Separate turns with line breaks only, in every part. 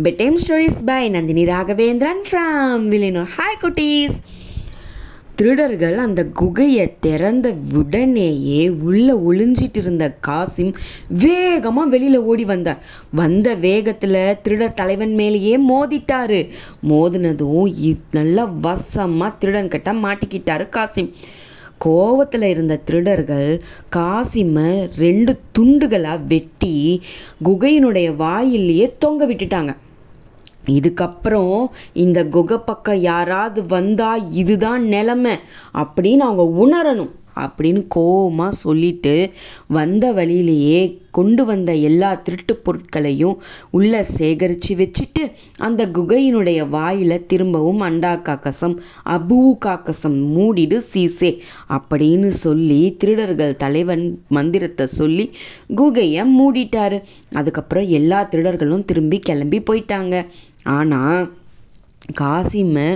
Bed time stories by Nandhini Raghavendran from Villanur. Hi குட்டீஸ் திருடர்கள் அந்த குகையை திறந்த உடனேயே உள்ளே ஒளிஞ்சிட்டு இருந்த காசிம் வேகமாக வெளியில் ஓடி வந்தார். வந்த வேகத்தில் திருடர் தலைவன் மேலேயே மோதிட்டாரு. மோதினதும் நல்லா வசமாக திருடன் கிட்ட மாட்டிக்கிட்டாரு காசிம். கோவத்தில் இருந்த திருடர்கள் காசிமை ரெண்டு துண்டுகளாக வெட்டி குகையினுடைய வாயிலேயே தொங்க விட்டுட்டாங்க. இதுக்கப்புறம் இந்த குகை பக்கம் யாராவது வந்தால் இதுதான் நிலமை அப்படின்னு அவங்க உணரணும். அப்படின்னு கோபமாக சொல்லிட்டு வந்த வழியிலேயே கொண்டு வந்த எல்லா திருட்டு பொருட்களையும் உள்ளே சேகரித்து வச்சுட்டு அந்த குகையினுடைய வாயில் திரும்பவும் அண்டா காக்கசம் அபூ காக்கசம் மூடிடு சீசே அப்படின்னு சொல்லி திருடர்கள் தலைவன் மந்திரத்தை சொல்லி குகையை மூடிட்டாரு. அதுக்கப்புறம் எல்லா திருடர்களும் திரும்பி கிளம்பி போயிட்டாங்க. ஆனால் காசிமை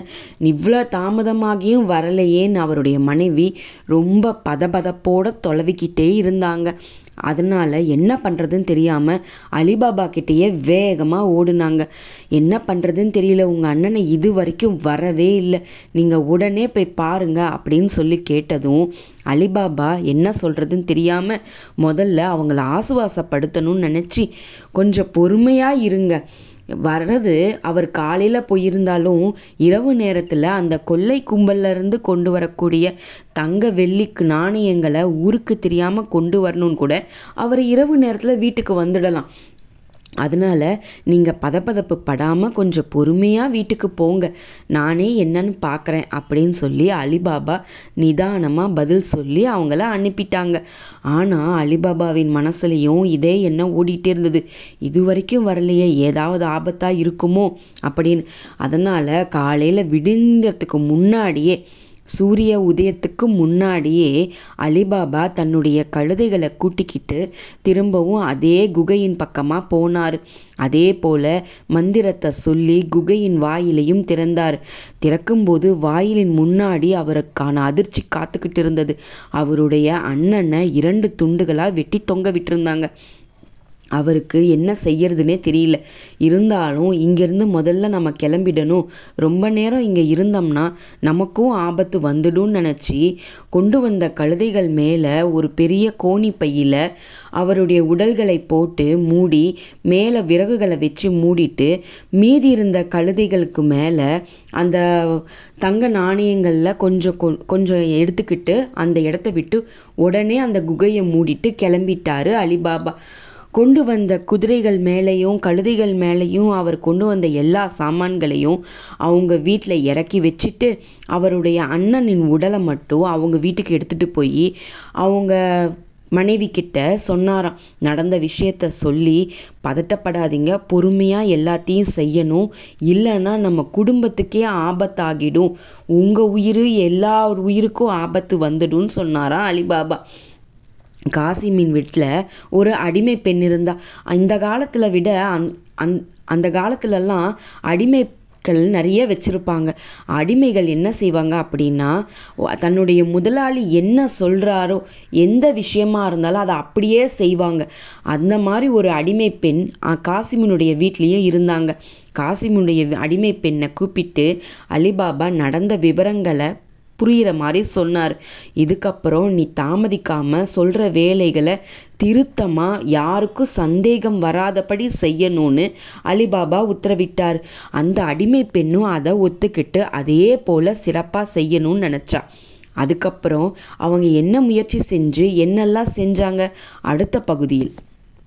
இவ்வளோ தாமதமாகியும் வரலையேன்னு அவருடைய மனைவி ரொம்ப பதபதப்போட தொலைவிக்கிட்டே இருந்தாங்க. அதனால் என்ன பண்ணுறதுன்னு தெரியாமல் அலிபாபா கிட்டேயே வேகமாக ஓடுனாங்க. என்ன பண்ணுறதுன்னு தெரியல உங்கள் அண்ணனை இது வரைக்கும் வரவே இல்லை. நீங்கள் உடனே போய் பாருங்க அப்படின்னு சொல்லி கேட்டதும் அலிபாபா என்ன சொல்கிறதுன்னு தெரியாமல் முதல்ல அவங்கள ஆசுவாசப்படுத்தணும்னு நினச்சி கொஞ்சம் பொறுமையாக இருங்க. வர்றது அவர் காலையில் போயிருந்தாலும் இரவு நேரத்தில் அந்த கொள்ளை கும்பல்ல இருந்து கொண்டு வரக்கூடிய தங்க வெள்ளிக்கு நாணயங்களை ஊருக்கு தெரியாமல் கொண்டு வரணும்னு கூட அவர் இரவு நேரத்தில் வீட்டுக்கு வந்துடலாம். அதனால் நீங்கள் பதப்பதப்பு படாமல் கொஞ்சம் பொறுமையாக வீட்டுக்கு போங்க. நானே என்னன்னு பார்க்குறேன் அப்படின்னு சொல்லி அலிபாபா நிதானமாக பதில் சொல்லி அவங்கள அனுப்பிட்டாங்க. ஆனால் அலிபாபாவின் மனசுலையும் இதே எண்ணம் ஓடிட்டே இருந்தது. இது வரைக்கும் வரலையே ஏதாவது ஆபத்தாக இருக்குமோ அப்படின்னு. அதனால் காலையில் விடிஞ்சதுக்கு முன்னாடியே சூரிய உதயத்துக்கு முன்னாடியே அலிபாபா தன்னுடைய கழுதைகளை கூட்டிக்கிட்டு திரும்பவும் அதே குகையின் பக்கமாக போனார். அதே போல் மந்திரத்தை சொல்லி குகையின் வாயிலையும் திறந்தார். திறக்கும்போது வாயிலின் முன்னாடி அவருக்கான அதிர்ச்சி காத்துக்கிட்டு இருந்தது. அவருடைய அண்ணனை இரண்டு துண்டுகளாக வெட்டி தொங்க விட்டுருந்தாங்க. அவருக்கு என்ன செய்யறதுனே தெரியல. இருந்தாலும் இங்கேருந்து முதல்ல நம்ம கிளம்பிடணும். ரொம்ப நேரம் இங்கே இருந்தோம்னா நமக்கும் ஆபத்து வந்துடும்னு நினச்சி கொண்டு வந்த கழுதைகள் மேலே ஒரு பெரிய கோணி பையில் அவருடைய உடல்களை போட்டு மூடி மேலே விறகுகளை வச்சு மூடிட்டு மீதி இருந்த கழுதைகளுக்கு மேலே அந்த தங்க நாணயங்களில் கொஞ்சம் கொ- கொஞ்சம் எடுத்துக்கிட்டு அந்த இடத்த விட்டு உடனே அந்த குகையை மூடிட்டு கிளம்பிட்டாரு அலிபாபா. கொண்டு வந்த குதிரைகள் மேலேயும் கழுதைகள் மேலேயும் அவர் கொண்டு வந்த எல்லா சாமான்களையும் அவங்க வீட்டில் இறக்கி வச்சுட்டு அவருடைய அண்ணனின் உடலை மட்டும் அவங்க வீட்டுக்கு எடுத்துகிட்டு போய் அவங்க மனைவி கிட்ட சொன்னாராம். நடந்த விஷயத்த சொல்லி பதட்டப்படாதீங்க பொறுமையாக எல்லாத்தையும் செய்யணும். இல்லைன்னா நம்ம குடும்பத்துக்கே ஆபத்தாகிடும். உங்கள் உயிர் எல்லா உயிருக்கும் ஆபத்து வந்துடும்னு சொன்னாராம் அலிபாபா. காசிமின் வீட்டில் ஒரு அடிமை பெண் இருந்தா. இந்த காலத்தில் விட அந் அந் அந்த காலத்துலலாம் அடிமைகள் நிறைய வச்சுருப்பாங்க. அடிமைகள் என்ன செய்வாங்க அப்படின்னா தன்னுடைய முதலாளி என்ன சொல்கிறாரோ எந்த விஷயமா இருந்தாலும் அதை அப்படியே செய்வாங்க. அந்த மாதிரி ஒரு அடிமை பெண் அ, காசிமினுடைய வீட்லேயும் இருந்தாங்க. காசிமுடைய அடிமை பெண்ணை கூப்பிட்டு அலிபாபா நடந்த விவரங்களை புரிகிற மாதிரி சொன்னார். இதுக்கப்புறம் நீ தாமதிக்காமல் சொல்கிற வேலைகளை திருத்தமாக யாருக்கும் சந்தேகம் வராதபடி செய்யணும்னு அலிபாபா உத்தரவிட்டார். அந்த அடிமை பெண்ணும் அதை ஒத்துக்கிட்டு அதே போல் சிறப்பாக செய்யணும்னு நினச்சா. அதுக்கப்புறம் அவங்க என்ன முயற்சி செஞ்சு என்னெல்லாம் செஞ்சாங்க? அடுத்த பகுதியில்.